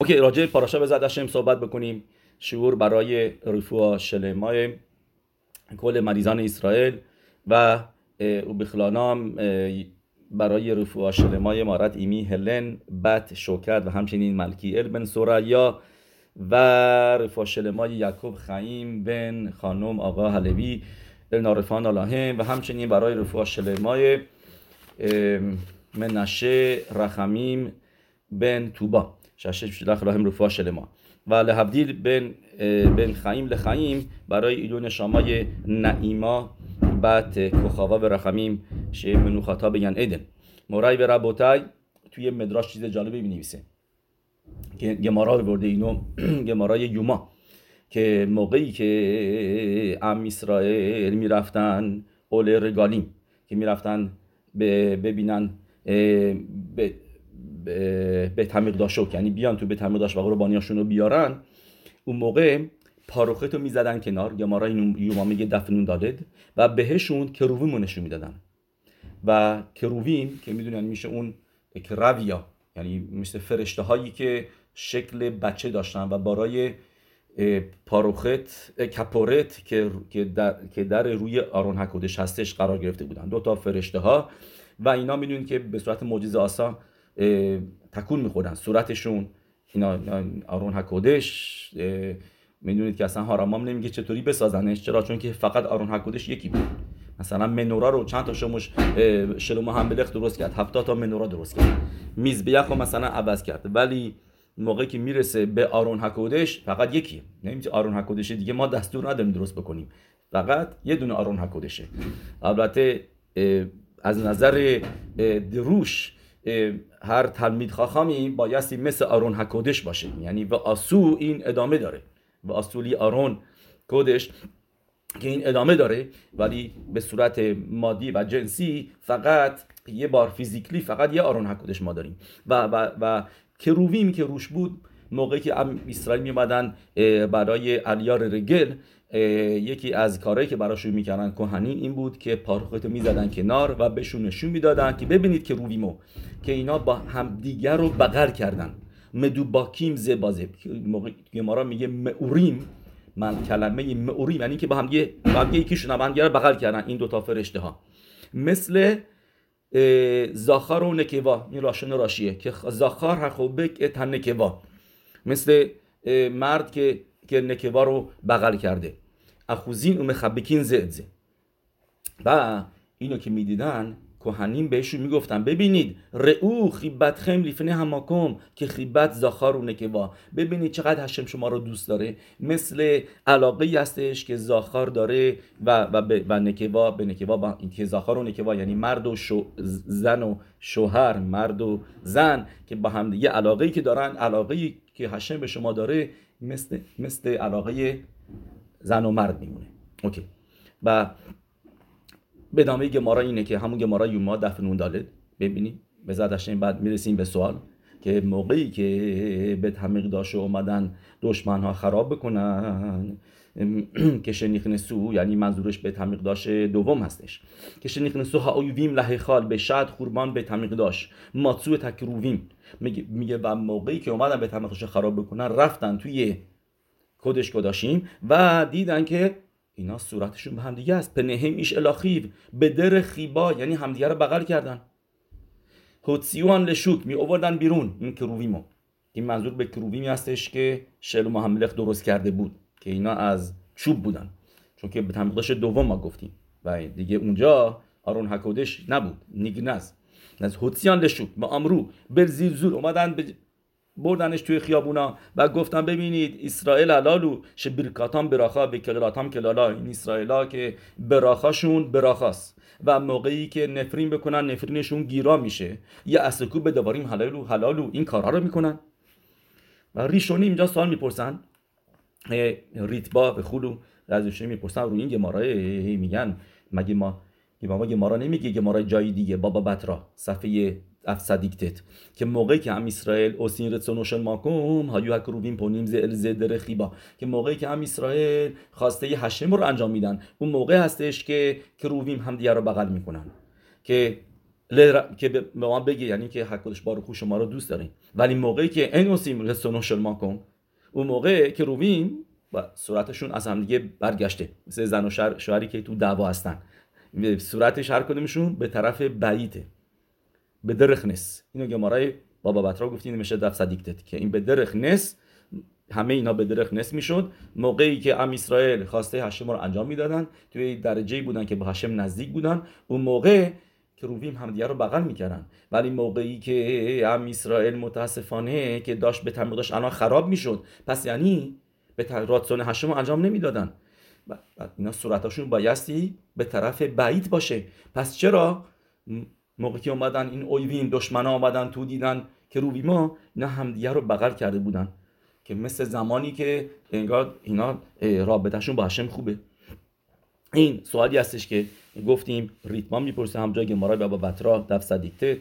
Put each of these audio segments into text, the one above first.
اوکی راجع به پاراشا بزد هشم صحبت بکنیم. شعور برای رفوع شلمای کل مریضان اسرائیل و او بخلانام برای رفوع شلمای مارت ایمی هلن بت شوکت و همچنین ملکی ال بن و رفوع شلمای یعقوب خیم بن خانم آقا حلوی نارفان آلاهم و همچنین برای رفوع شلمای منشه رخمیم بن توبا. شلخ لهم رفوع شلما و لحبدیل بن بن خیم لخیم برای ایلون شامای نعیما بعد کخاوا به رخمیم شه منوخاتا بگن ایدن. مورای به ربوتای توی مدراش چیز جالبی بنویسه که گمارا برده اینو گمارای یوما که موقعی که ام اسرائیل می‌رفتن اول رگالیم که می‌رفتن ببینن به به تمیق داشت یعنی بیان تو به داشت و قربانیاشون رو بیارن اون موقع پاروخت رو می‌زدن کنار گمارا این یوما میگه دفنون دادد و بهشون کروویم رو نشون می‌دادن. و کروویم که می‌دونن میشه اون کرویا یعنی مثل فرشته هایی که شکل بچه داشتن و برای پاروخت کپورت که در, که در روی آرون حکودش هستش قرار گرفته بودن. دو تا فرشته ها و اینا می‌دونید که به صورت معجزه آسا تکون می‌خورن صورتشون اینا آرون حکودش می‌دونید که اصلا هارامام نمیگه چطوری بسازنش. چرا؟ چون که فقط آرون حکودش یکی بود. مثلا منورا رو چند تا شموش شلوم همبلخ درست کرد. هفتا تا منورا درست کرد. میزبیخ رو مثلا عوض کرد. ولی موقعی که می‌رسه به آرون حکودش فقط یکی. نمیشه آرون حکودش دیگه ما دستور نداریم درست بکنیم. فقط یه دونه آرون حکودشه. البته از نظر دروش هر تلمید خاخامی بایستی مثل آرون حکودش باشه. یعنی و آسو این ادامه داره. و اصولی آرون کودش که این ادامه داره ولی به صورت مادی و جنسی فقط یه بار فیزیکلی فقط یه آرون حکودش ما داریم. و, و, و کروویم که روش بود موقعی که اسرائیل میمدن برای علیار رگل یکی از کارهایی که براشون می‌کردن کهنین این بود که پاروخت می‌زدن کنار و بهشون نشون می‌دادن که ببینید که رویمو که اینا با همدیگر رو بغل کردن. مدوباکیم زبازه گمارا میگه موریم من کلمه موریم یعنی که با هم یه با هم یکیشون هم رو بغل کردن این دوتا فرشته ها مثل زاخار و نکوا این راشن راشیه که زاخار حخوبک تن نکوا مثل مرد که که نکوا رو بغل کرده. اخوزین و مخبکین زدزه و اینو که می‌دیدن کهنین بهشون می‌گفتن ببینید رعو خیبت خیم لیفنه هماکم که خیبت زاخار و نکوا ببینید چقدر هشم شما رو دوست داره. مثل علاقه هستش که زاخار داره و و, و نکوا به نکوا که زاخار و نکوا یعنی مرد و شو زن و شوهر مرد و زن که با هم دیگه علاقه که دارن علاقه که هشم به شما داره مثل مثل علاقه زن و مرد میمونه. اوکی. و به ادامه گمارا اینه که همون گمارا یوما دفنون داله. ببینید به زدشن بعد می‌رسیم به سوال که موقعی که به تمیق داشت اومدن دشمن ها خراب بکنن که شنیخنسو یعنی منظورش به تمیق داشت دوم هستش. که شنیخنسو ها اویویم لحه خال به شد خوربان به تمیق داشت. ماتسو تکروویم. میگه, میگه و موقعی که اومدن به تمیق خراب بکنن رفتن توی کدش کداشیم و دیدن که اینا صورتشون به همدیگه است. پنهم ایش الاخیو به در خیبا یعنی همدیگه رو بغل کردن. هوتسیوان لشوک می آوردن بیرون این کروویمو این منظور به کروویمی هستش که شلو محملخ درست کرده بود که اینا از چوب بودن. چون که به تمقداش دوم ما گفتیم. و دیگه اونجا آرون حکودش نبود نیگنز از هوتسیان لشوک با امرو بر زیر زور اومدن به بردنش توی خیابونا و گفتن ببینید اسرائیل علالو شبرکاتان براخا به کلالاتام کلالا. این اسرائیلا که براخاشون براخاست و موقعی که نفرین بکنن نفرینشون گیرا میشه. یه اسکو به دواریم حلالو حلالو این کارها رو می‌کنن. و ریشونی اینجا سوال می‌پرسن. ریتبا به خولو رزوشه می‌پرسن. رو این گمارای میگن مگه ما گمارا گمارا نمیگه گمارای جایی دیگه. بابا بطرا صفحه افسدیکتت. که موقعی که هم اسرائیل اوسین رتسونوشن ماکوم هایو هکروبین پونیم زل زدر خیبا. که موقعی که هم اسرائیل خواسته ی رو انجام میدن. اون موقع هستش که کروبیم هم دیگر رو بغل می‌کنن. که که به ما بگه یعنی که حکلش بار خوش شما رو دوست داریم ولی موقعی که این اسیم رسونو شلما کن اون موقع که رویم و صورتشون از همدیگه برگشته. مثل زن و شوهری که تو دعوا هستن. صورتش هر کدومشون به طرف بعیده به درخ نس. اینو گمارای بابا بطرا گفتین میشه دف صدیقتت که این به درخ نس همه اینا به درخ نس می‌شد. موقعی که ام اسرائیل خواسته هشم رو انجام می‌دادن توی درجه بودن که به هشم نزدیک بودن اون موقع که رویم همدیگه رو بغل می‌کردن. ولی موقعی که ام اسرائیل متاسفانه که داشت به داشت الان خراب می‌شد پس یعنی به راتسون هشم انجام نمی‌دادن. اینا صورتاشون بایستی به طرف بعید باشه. پس چرا؟ موقعی که اومدن این اویوین دشمن آمدن تو دیدن که روی ما اینا همدیگه رو بغل کرده بودن. که مثل زمانی که انگار اینا رابطهشون با هشم خوبه. این سوالی هستش که گفتیم ریتمان می‌پرسه هم جای گمارای بابا بطرا دف صدیقتت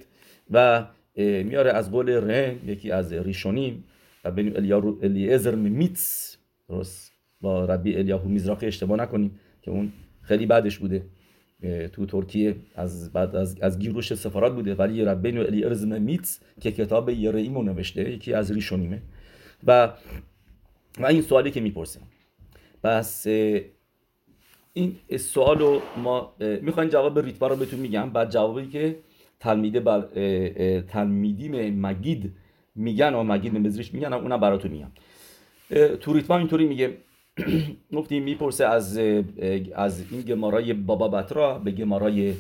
و میاره از قول رن یکی از ریشونیم و بین الیعزر میتس. درست؟ ربی الیاهو میزراقی اشتباه نکنیم که اون خیلی بعدش بوده. تو ترکیه از بعد از, از گیروش سفارات بوده. ولی ربین الی ارزم میتس که کتاب یرئیمو نوشته یکی از ریشونیمه. و و این سوالی که می‌پرسیم پس این سوال رو ما می‌خوایم جواب ریتبا رو بهتون میگم. بعد جوابی که تلمیده بر تلمیدی مگید میگن و مگید مزریش میگن اونم براتون میگم. تو ریتبا اینطوری میگه. گفتیم می‌پرسه از از این گمارای بابا بطرا به گمارای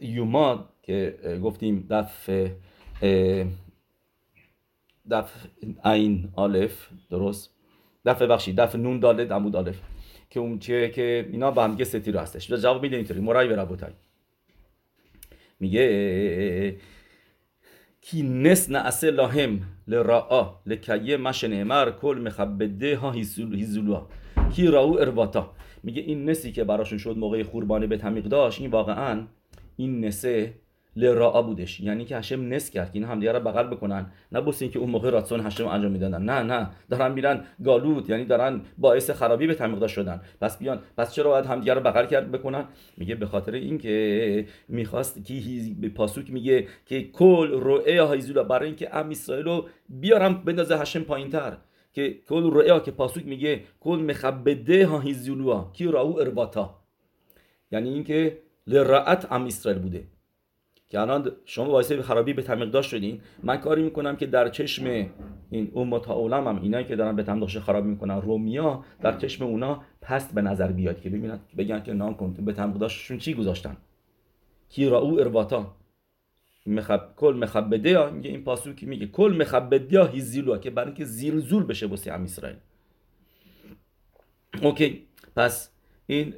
یوما که گفتیم دف دف این آلف درست؟ دف بخشی دف نون داله دمود آلف. که اون چیه که اینا با همگه ستی رو هستش. جواب میده اینطوری. مرای به میگه کی نعسه لاهم لرعا لکیه مشن امر کل مخبده ها هیزولوا کی راو ارواتا؟ میگه این نسی که براشون شد موقع خوربانه به تمیق داشت این واقعا این نسه لراعا بودش. یعنی که هشم نس کرد که این همدیگه رو بغل بکنن. نه بس که اون موقع راتسون هشم انجام می‌دادن. نه نه. دارن میرن گالوت یعنی دارن باعث خرابی به تمیق شدن. پس بیان. پس چرا باید همدیگه رو بغل کرد بکنن؟ میگه به خاطر اینکه می‌خواست که به پاسوک میگه که کل روئه هایزولا برای اینکه ام اسرائیل بیارم بندازه هشم پایینتر. که کل روئه که پاسوک میگه کل مخبده ها هیزولوا کی راو ارباتا یعنی اینکه لرعت ام اسرائیل بوده. که الان شما واسه خرابی به تمیق شدین من کاری می‌کنم که در چشم این امت اولم هم اینایی که دارن به تمیق خراب می‌کنن رومیا در چشم اونا پست به نظر بیاد که ببینن بگن که نام کن به تمیق چی گذاشتن؟ کی را او ارواتا؟ مخب کل مخبده میگه این پاسو که میگه کل مخبده هیزیلو که برای اینکه زیلزول بشه واسه ام اسرائیل. اوکی پس این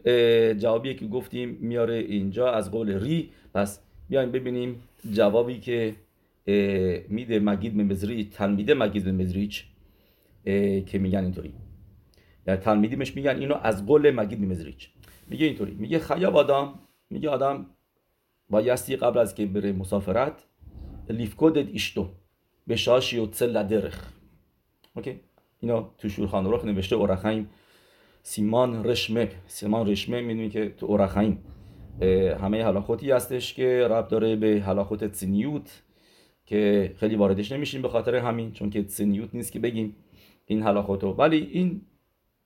جوابیه که گفتیم میاره اینجا از قول ری. پس بیایم ببینیم جوابی که میده مگید مزریچ تلمیده مگید مزریچ که میگن اینطوری. در تلمیدیمش میگن اینو از قول مگید مزریچ میگه اینطوری. میگه خیاب آدم میگه آدم بایستی قبل از که بره مسافرت لیفکودت ایشتو به شاشی و تسل درخ. اوکی؟ اینا تو شورخان روخ نوشته اورخایم. سیمان رشمه. سیمان رشمه می‌دونی که تو اورخایم. همه حلاخوتی هستش که رب داره به حلاخوت تسنیوت که خیلی واردش نمیشیم به خاطر همین چون که تسنیوت نیست که بگیم این حلاخوتو. ولی این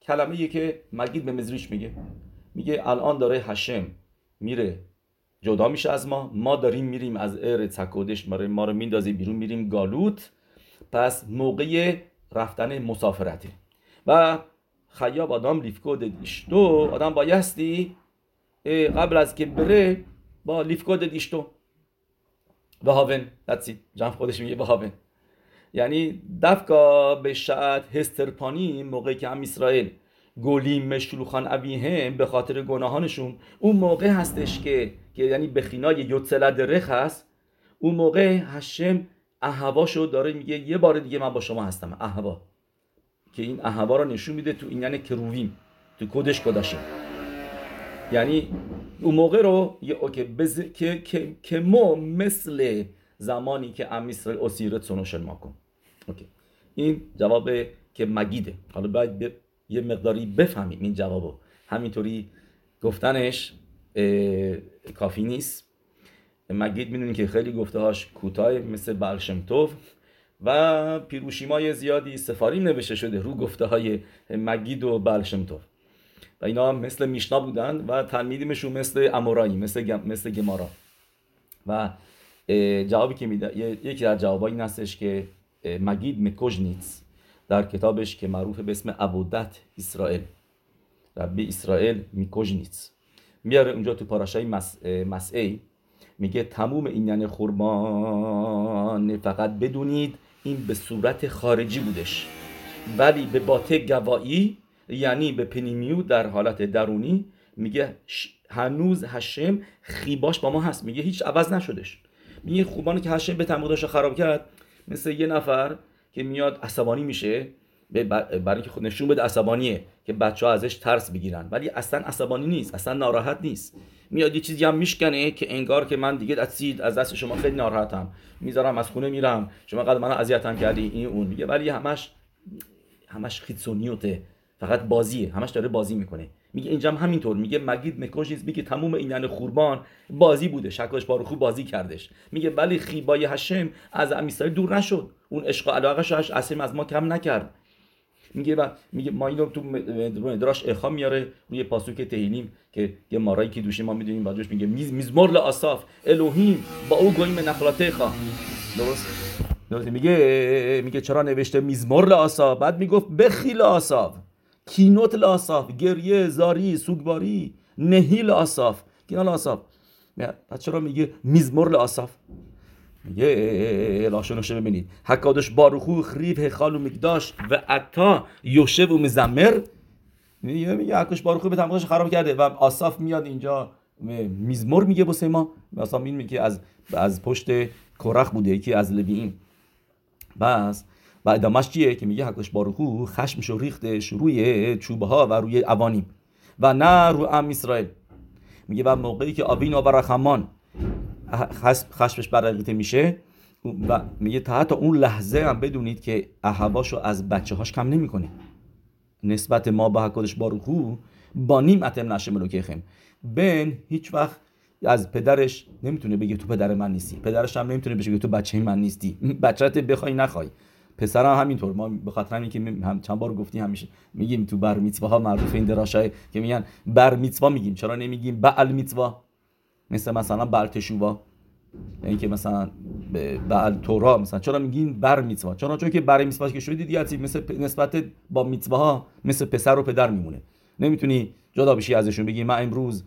کلمه که مگید به مزریش میگه. میگه الان داره هشم میره جدا میشه از ما ما داریم میریم از ار تکودش ما رو میندازه بیرون میریم گالوت. پس موقع رفتن مسافرته و خیاب آدم لیفکو دو آدم بایستی قبل از که بره با لیفکود دیشتو. و هاون دتسی جنف خودش میگه به هاون یعنی دفکا به شاعت هسترپانی موقعی که هم اسرائیل گولیم مشلوخان هم به خاطر گناهانشون اون موقع هستش که که یعنی بخینای یوتسلا درخ هست. اون موقع هشم اهواشو داره میگه یه بار دیگه من با شما هستم اهوا. که این اهوا رو نشون میده تو این یعنی تو کدش کداشیم یعنی اون موقع رو اوکی بز... که, که, که ما مثل زمانی که ام اسرائیل اسیرت سنوشن ما کن. اوکی. این جواب که مگیده. حالا باید یه مقداری بفهمیم این جوابو. همینطوری گفتنش کافی نیست. مگید می‌دونی که خیلی گفته هاش کوتاه مثل بلشمتوف و پیروشیمای زیادی سفاریم نوشته شده رو گفته های مگید و بلشمتوف و اینا مثل میشنا بودن و تلمیدیمشون مثل امورایی مثل, مثل گمارا. و جوابی که میده یکی در جوابای این هستش که مگید مکوژنیتس در کتابش که معروف به اسم عبودت اسرائیل. ربی اسرائیل میکوژنیتس میاره اونجا تو پاراشای مسعی میگه تموم این یعنی خوربان فقط بدونید این به صورت خارجی بودش. ولی به باته گوایی یعنی به پنیمیو در حالت درونی میگه هنوز هشم خیباش با ما هست. میگه هیچ عوض نشدش. میگه خوبانی که هشم به تموداش خراب کرد مثل یه نفر که میاد عصبانی میشه برای اینکه خود نشون بده عصبانیه که بچه ها ازش ترس بگیرن. ولی اصلا عصبانی نیست اصلا ناراحت نیست. میاد یه چیزی هم میشکنه که انگار که من دیگه از از دست شما خیلی ناراحتم. می‌ذارم از خونه میرم. شما قد من اذیتم کردی این اون. میگه ولی همش همش خیتسونیوته فقط بازیه همش داره بازی می‌کنه. میگه اینجا هم همینطور میگه مگید مکوشیز میگه تموم اینن خوربان بازی بوده شکلش بارو خوب بازی کردش. میگه ولی خیبای هشم از امیسای دور نشد. اون عشق و علاقه اصلا از ما کم نکرد. میگه و میگه ما اینو تو دراش اخا میاره روی پاسوک تهیلیم که یه مارایی که دوشی ما می‌دونیم بعدش میگه میز میزمر لآصاف الوهیم با او گویم نخلاتخا. درست؟ درست میگه میگه چرا نوشته میزمر لآصاف بعد می‌گفت بخیل آصاف. کینوت لآصاف گریه زاری سوگواری نهیل آصاف کینا بعد چرا میگه میزمر لآصاف میگه لاشونوشه ببینید. حکادش باروخو خریف هخال و مقداش و عطا یوشب و مزمر. میگه میگه حکاش باروخو به تمامش خراب کرده و آصاف میاد اینجا. میزمر میگه بسه ما مثلا این میگه از از پشت کرخ بوده یکی از لویین بس. و ادامش چیه که میگه حکاش باروخو خشمش و ریختش روی چوبه ها و روی اوانیم. و نه رو ام اسرائیل. میگه و موقعی که آبین و رحمان خشمش برقیده میشه و میگه تا حتی اون لحظه هم بدونید که احواشو از بچه هاش کم نمی‌کنه. نسبت ما با حکادش باروخو با نیم اتم نشه ملوکیخم بن هیچ وقت از پدرش نمی‌تونه بگه تو پدر من نیستی. پدرش هم نمی‌تونه بگه تو بچه من نیستی. بچه‌ت بخوای نخوای. پسرم همینطور. ما به خاطر اینکه هم چند بار گفتی همیشه میگیم تو بر میتوا ها معروف این دراشای که میگن بر میتوا میگیم. چرا نمیگیم بعل میتوا مثل مثلا بلتشووا یعنی که مثلا بعل تورا مثلا. چرا میگین بر میتوا چرا چون که بر میتوا که شدی دیگه مثل نسبت با میتوا ها مثل پسر و پدر میمونه. نمی‌تونی جدا بشی ازشون. بگی من امروز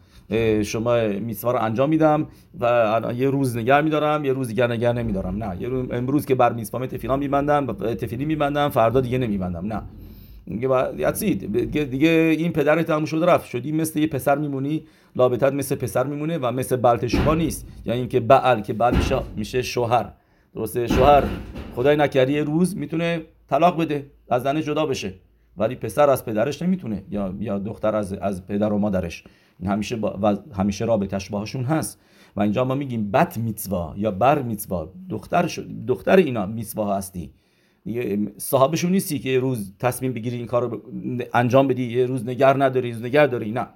شما میتوا رو انجام میدم و یه روز نگر میدارم یه روز دیگر نگر نمیدارم. نه یه امروز که بر میتوا تفیلان میبندم تفیلی میبندم فردا دیگه نمیبندم. نه. یتسید دیگه این پدر تموم شده رفت. شدی مثل یه پسر میمونی لابتت مثل پسر میمونه و مثل بلتشوها نیست. یعنی اینکه بعل که بعل میشه شوهر. درسته؟ شوهر. خدای نکردی یه روز می‌تونه طلاق بده. از زنش جدا بشه. ولی پسر از پدرش نمی‌تونه یا یا دختر از از پدر و مادرش. همیشه با و همیشه رابطش باهاشون هست. و اینجا ما میگیم بت میتوا یا بر میتوا. دختر دختر اینا میتوا هستی. صاحبشون نیستی که یه روز تصمیم بگیری این کار رو انجام بدی یه روز نگر نداری روز نگر داری نه.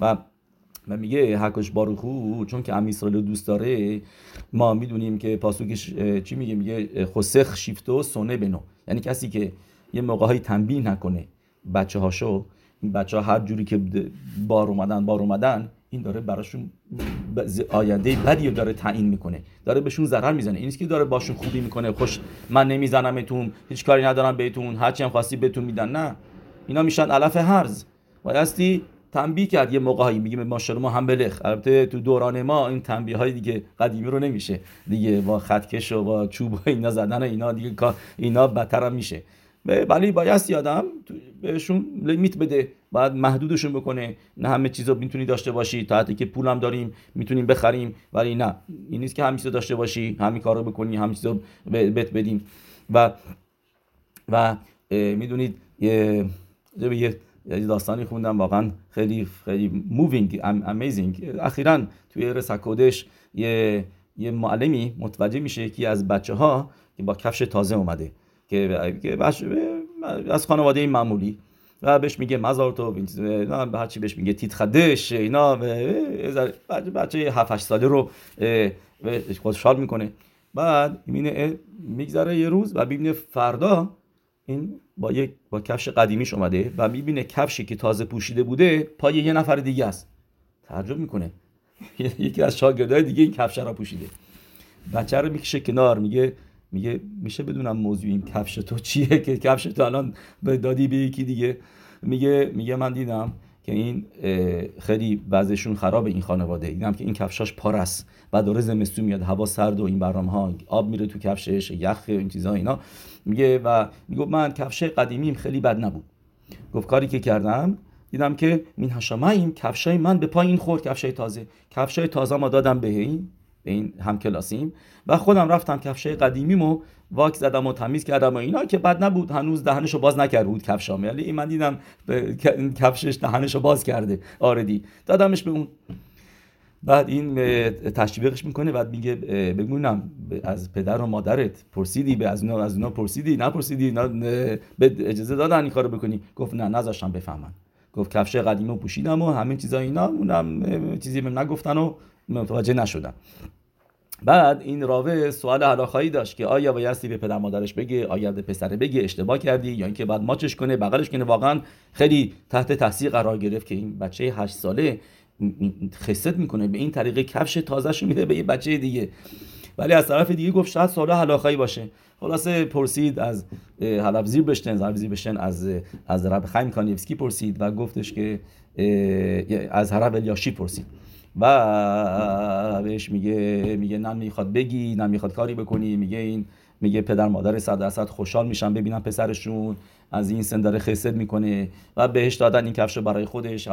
و و میگه حکش باروخو چون که امیسرائیل دوست داره ما می‌دونیم که پاسوکش چی میگه؟ میگه خسخ شیفتو سونه بنو. یعنی کسی که یه موقع های تنبیه نکنه بچه هاشو بچه ها هر جوری که بار اومدن بار اومدن این داره براشون آینده بدی داره تعیین می‌کنه. داره بهشون ضرر می‌زنه. این که داره باشون خوبی می‌کنه خوش من نمیزنمتون هیچ کاری ندارم بهتون هرچی هم خواستی بهتون میدن. نه. اینا میشن علف هرز بایستی تنبیه کرد. یه موقعی میگه ما هم بلخ. البته تو دوران ما این تنبیه های دیگه قدیمی رو نمیشه. دیگه با خطکش و با چوب و اینا زدن اینا دیگه اینا بدتر هم میشه. ولی بایستی آدم بهشون limit بده. باید محدودشون بکنه. نه همه چیزا می‌تونی داشته باشی. تا حتی که پولم داریم می‌تونیم بخریم. ولی نه. این نیست که چیزا داشته باشی. همین کارو بکنی همین چیزا بهت بدیم. و و می‌دونید یه یه داستانی خوندم. واقعا خیلی خیلی moving amazing اخیرا توی رسکودش یه یه معلمی متوجه میشه که از بچه ها که با کفش تازه اومده. که از خانواده معمولی. و بهش میگه مزار تو هرچی بهش میگه تیت خدش اینا بچه 7 8 ساله رو خوشحال می‌کنه. بعد می‌بینه میگذره یه روز و می‌بینه فردا این با یک با کفش قدیمیش اومده و می‌بینه کفشی که تازه پوشیده بوده پای یه نفر دیگه است. تعجب می‌کنه. یکی از شاگردای دیگه این کفش را پوشیده. بچه رو می‌کشه کنار میگه میگه میشه بدونم موضوع این کفش تو چیه که کفش تو الان به دادی به یکی دیگه. میگه میگه من دیدم که این خیلی وضعشون خرابه این خانواده. دیدم که این کفشاش پار است. و داره زمستون میاد هوا سرد و این برنامه ها آب میره تو کفشش یخ این چیزا اینا. میگه و میگه من کفش قدیمیم خیلی بد نبود. گفت کاری که کردم دیدم که مین هشامایم کفشای من به پایین خورد کفشای تازه. کفشای تازه ما دادم به این. به این همکلاسیم و خودم رفتم کفشای قدیمیمو واک زدم و تمیز کردم و اینا که بد نبود. هنوز دهنشو باز نکرده بود کفشام. یعنی این من دیدم کفشش دهنشو باز کرده. آردی دادمش به اون. بعد این تشویقش می‌کنه. بعد میگه بگونم از پدر و مادرت پرسیدی به از اونا از اونا پرسیدی نپرسیدی به اجازه دادن این کارو بکنی. گفت نه نذاشتم بفهمن. گفت کفش قدیمی پوشیدم و همه چیزا اینا. اونم چیزی بهم نگفتن و متوجه نشدم. بعد این راوه سوال هلاخایی داشت که آیا بایستی به پدر مادرش بگه آیا به پسر بگه اشتباه کردی یا اینکه بعد ماچش کنه بغلش کنه. واقعا خیلی تحت تاثیر قرار گرفت که این بچه 8 ساله خست می‌کنه به این طریقه کفش تازهش میده به یه بچه دیگه. ولی از طرف دیگه گفت شاید سوال هلاخایی باشه. خلاصه پرسید از حلب زیر بشتن حلب زیر بشتن از از رب خیم کانیفسکی پرسید و گفتش که از حرب الیاشی پرسید. و بهش میگه میگه نه می‌خواد بگی نه می‌خواد کاری بکنی. میگه این میگه پدر مادر صد درصد خوشحال میشن ببینن پسرشون. از این سن داره خسد می‌کنه. و بهش دادن این کفش برای خودش.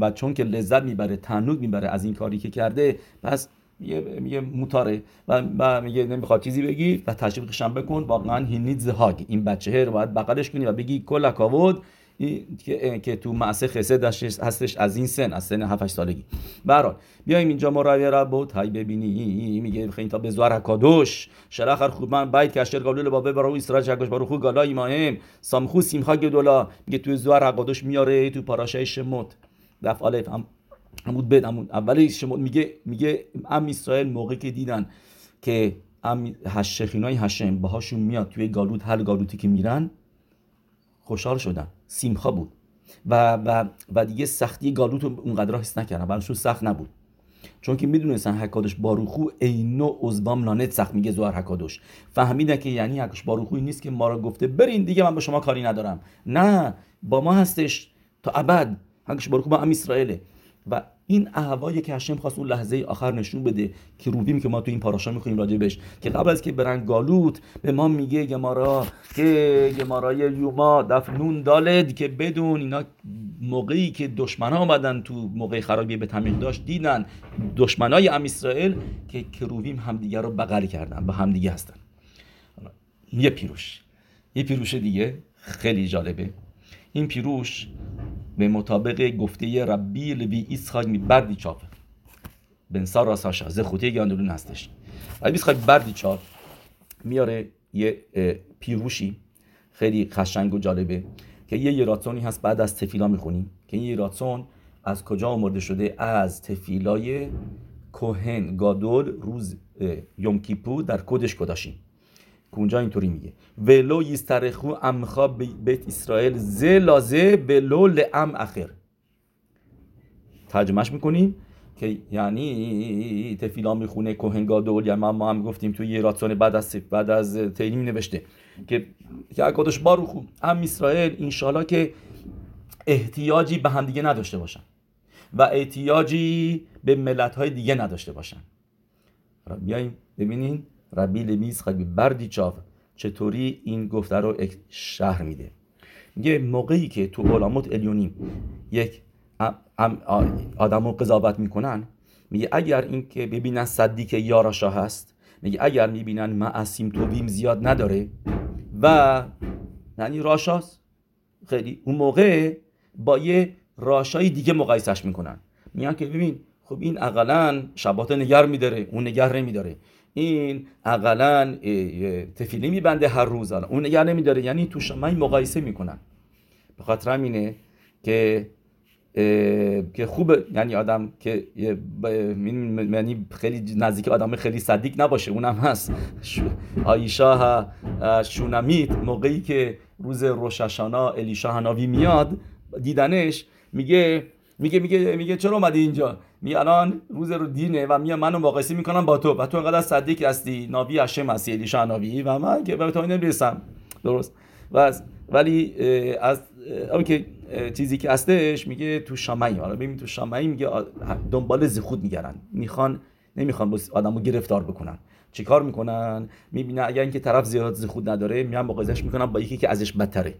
و چون که لذت می‌بره تنوگ می‌بره از این کاری که کرده پس میگه میگه موتاره. و, میگه نمی‌خواد چیزی بگی و تشویقش هم بکن واقعا هی هاگ این بچه رو باید بغلش کنی و بگی کل کاود که, که تو معصه خسد هستش از این سن از سن 7 سالگی. برحال بیایم اینجا ما روی رب تای ببینی. میگه خیلی تا به زوار کادوش شرخ خوب من باید کشتر قبول بابه برای اسرائیل چگوش برو خو گالا ایماهم سامخو سیمخا گدولا میگه تو زوار کادوش میاره تو پاراشای شموت. دف الف عمود بد عمود اولی شموت میگه میگه ام اسرائیل موقعی که دیدن که ام هشخینای هشم باهاشون میاد توی گالوت هر گالوتی که میرن خوشحال شدن. سیمخا بود. و, و, و دیگه سختی گالوت رو اونقدر حس نکردن براشون سخت نبود. چون که می‌دونستن حکادش باروخو اینو عزبام لانت سخت میگه زوار حکادش. فهمیدن که یعنی حکاش باروخوی نیست که ما را گفته برین دیگه من با شما کاری ندارم. نه با ما هستش تا ابد. حکاش باروخو با ام اسرائیله. و این احوایی که هشم خواست اون لحظه آخر نشون بده که روبیم که ما تو این پاراشا می‌خونیم راجع بهش که قبل از که برن گالوت به ما میگه گمارا که گمارای یوما دفنون دالد که بدون اینا موقعی که دشمن ها آمدن تو موقع خرابی به تمیق داشت دیدن دشمنای ام اسرائیل که کروبیم همدیگه رو بغل کردن با همدیگه هستن. یه پیروش. یه پیروش دیگه خیلی جالبه. این پیروش به مطابق گفته ربی لوی می بردی چاپ. بنسار ساشا زه خوته گاندولون هستش. ربی ایسخاک بردی چاپ. میاره یه پیروشی. خیلی خشنگ و جالبه که یه یراتسونی هست بعد از تفیلا می‌خونیم که این یراتسون از کجا آمرده شده؟ از تفیلای کوهن گادول روز یوم کیپو در کدش کداشیم اونجا اینطوری میگه. ولو یسترخو امخا بیت اسرائیل ز لازه ولو لعم اخر. ترجمهش می‌کنیم که یعنی تفیلا می‌خونه کوهنگا دول یا ما هم گفتیم توی یه راتسون بعد از بعد از تیلی می نوشته که که اکادش بارو خوب هم اسرائیل انشالله که احتیاجی به هم دیگه نداشته باشن و احتیاجی به ملت های دیگه نداشته باشن. بیایم ببینین ربی لمیز خیلی بردی چاف چطوری این گفته رو شهر میده؟ میگه موقعی که تو علامات الیونیم یک آدم رو قضاوت می‌کنن میگه اگر این که ببینن صدیق یاراشا هست میگه اگر می‌بینن معصیم توبیم زیاد نداره و یعنی راشاست خیلی اون موقع با یه راشای دیگه مقایسش می‌کنن. میگن که ببین خب این اقلا شبات نگر میداره اون نگر نمیداره. این اقلا تفیلی میبنده هر روز الان. اون نگه نمیداره یعنی تو شما مقایسه می‌کنن به خاطر همینه که که خوبه یعنی آدم که یعنی خیلی نزدیک آدم خیلی صدیق نباشه اونم هست. آیشا شونمیت موقعی که روز روششانا الیشا هناوی میاد دیدنش میگه میگه میگه میگه چرا اومدی اینجا؟ می الان روز رو دینه و میگه منو مقایسه می‌کنم با تو و تو انقدر صدیق هستی. نبی هشم هستی الیشا نبی و من که به تو نمی‌رسم. درست. و ولی از اون که چیزی که هستش میگه تو شامعی حالا ببین تو شامعی میگه دنبال زخود میگردن. می‌خوان نمی‌خوان آدمو گرفتار بکنن. چیکار می‌کنن؟ می‌بینه اگر اینکه طرف زیاد زخود نداره میان مقایسهش می‌کنن با یکی که ازش بدتره.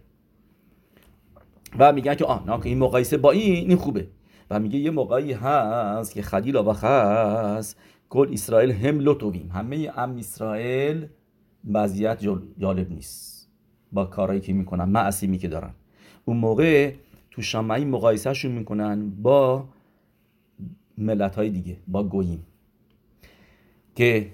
و میگن که آه نه این مقایسه با این این خوبه. و میگه یه موقعی هست که خلیل و هست کل اسرائیل هم لطویم همه ام اسرائیل وضعیت جالب نیست با کارهایی که می‌کنن معصیمی که دارن. اون موقع تو شامعی مقایسهشون می‌کنن با ملت های دیگه با گوییم. که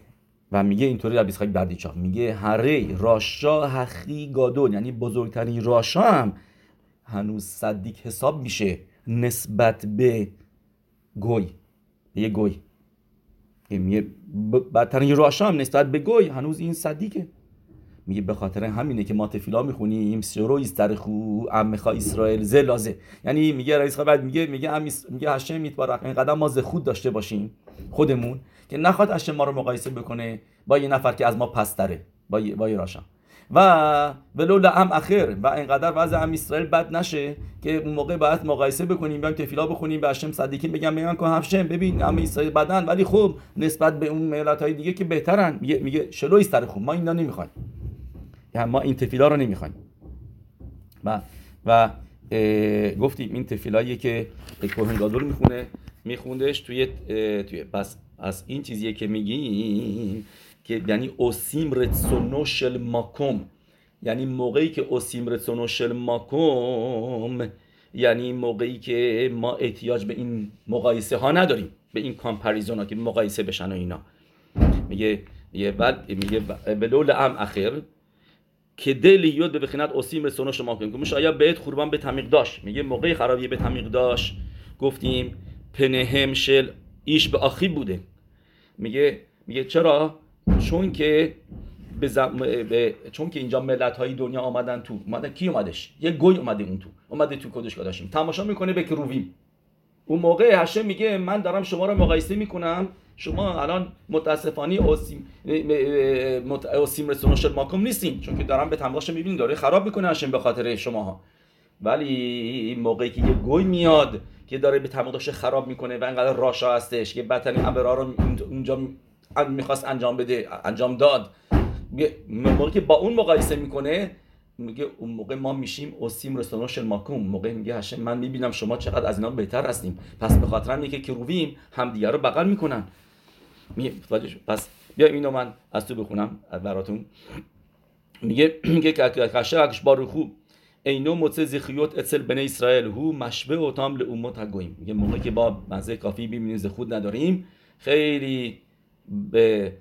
و میگه اینطوری در بیسخاک بردیچا میگه هره راشا حقی گادون. یعنی بزرگترین راشا هم هنوز صدیق حساب میشه. نسبت به گوی یه گوی. میگه بدترین راشا هم نسبت به گوی. هنوز این صدیقه. میگه به خاطر همینه که ما تفیلا می‌خونیم. سرو ایسترخو امخا اسرائیل زلازه یعنی میگه رئیس بعد میگه میگه ام میگه هشم میتبارک اینقدر ما خود داشته باشیم. خودمون. که نخواد هشم ما رو مقایسه بکنه با یه نفر که از ما پستره. با با راشا. و ولو هم اخر و اینقدر وضع ام اسرائیل بد نشه که اون موقع باید مقایسه بکنیم بیایم تفیلا بخونیم به هشم صدیقین بگم میگن که هشم ببین ام اسرائیل بدن ولی خوب نسبت به اون ملت های دیگه که بهترن میگه میگه شلو خوب ما اینا نمی‌خوایم یعنی ما این تفیلا رو نمی‌خوایم و و گفتیم این تفیلایی که کوهن گادول می‌خونه میخوندش توی توی پس از این چیزیه که میگیم که یعنی اوسیم رتسونو شل ماکوم. یعنی موقعی که اوسیم رتسونو شل ماکوم یعنی موقعی که ما احتیاج به این مقایسه ها نداریم به این کامپریزون ها که مقایسه بشن و اینا. میگه میگه بعد میگه بلول ام اخر که دل یود به بخینت اوسیم رسونو شما کنیم که آیا بهت خوربان به تمیق داشت؟ میگه موقعی خرابی به تمیق داشت. گفتیم پنهم شل ایش به آخی بوده. میگه میگه چرا؟ چون که به, به... چون که اینجا ملت های دنیا آمدن تو اومدن کی اومدش؟ یه گوی اومده اون تو اومده تو کدش داشتیم تماشا می‌کنه به کروویم. اون موقع هشه میگه من دارم شما رو مقایسه می‌کنم. شما الان متاسفانه اوسیم اوسیم رسونوشل ماکم نیستیم. چون که دارم به تماشا می‌بینیم داره خراب می‌کنه هشم به خاطر شماها. ولی موقعی که یه گوی میاد که داره به تماشا خراب می‌کنه و انقدر راشا هستش که بدترین ابرا رو اونجا می‌خواست انجام بده انجام داد. موقعی که با اون مقایسه می‌کنه میگه اون موقع ما میشیم اوسیم رسونوش ماکوم موقع میگه هشم من می‌بینم شما چقدر از اینا بهتر هستیم. پس به خاطر هم که کروبیم همدیگه رو بغل می‌کنن. می پس بیا اینو من از تو بخونم براتون. میگه میگه که اکش باروخو اینو متز زخیوت اصل بنی اسرائیل هو مشبه و تام لعومت هگویم. میگه موقعی که با مزه کافی ببینیم زخود نداریم. خیلی به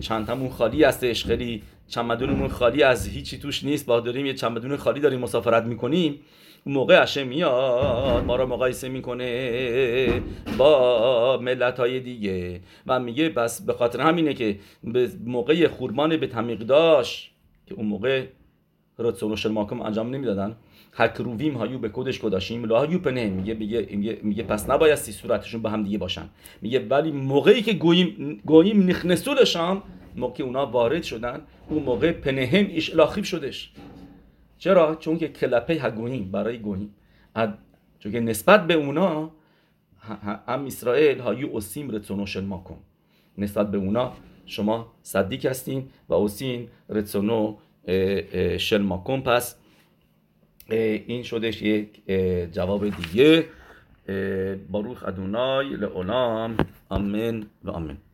چندتمون خالی هستش خیلی چمدونمون خالی از هیچی توش نیست. با داریم یه چمدون خالی داریم مسافرت می‌کنیم. اون موقع هشه میاد ما رو مقایسه می‌کنه با ملت های دیگه. و میگه پس به خاطر همینه که به موقع خورمان به تمیق داشت که اون موقع رتسون و ماکم انجام نمی‌دادن. هکروویم هایو به کدش کداشیم لا هایو پنه میگه میگه میگه, پس نبایستی صورتشون به هم دیگه باشن. میگه ولی موقعی که گوییم گوییم نخنسولشان موقع اونا وارد شدن اون موقع پنهم ایش لاخیب شدش. چرا؟ چون که کلپه هگوهیم برای گوهیم چون که نسبت به اونا هم اسرائیل هایو اوسیم رتسونو ما کن نسبت به اونا شما صدیق هستین و اوسین رتسونو شل ماکن پس این شدش یک جواب دیگه. باروخ ادونای لعلام آمین و آمین.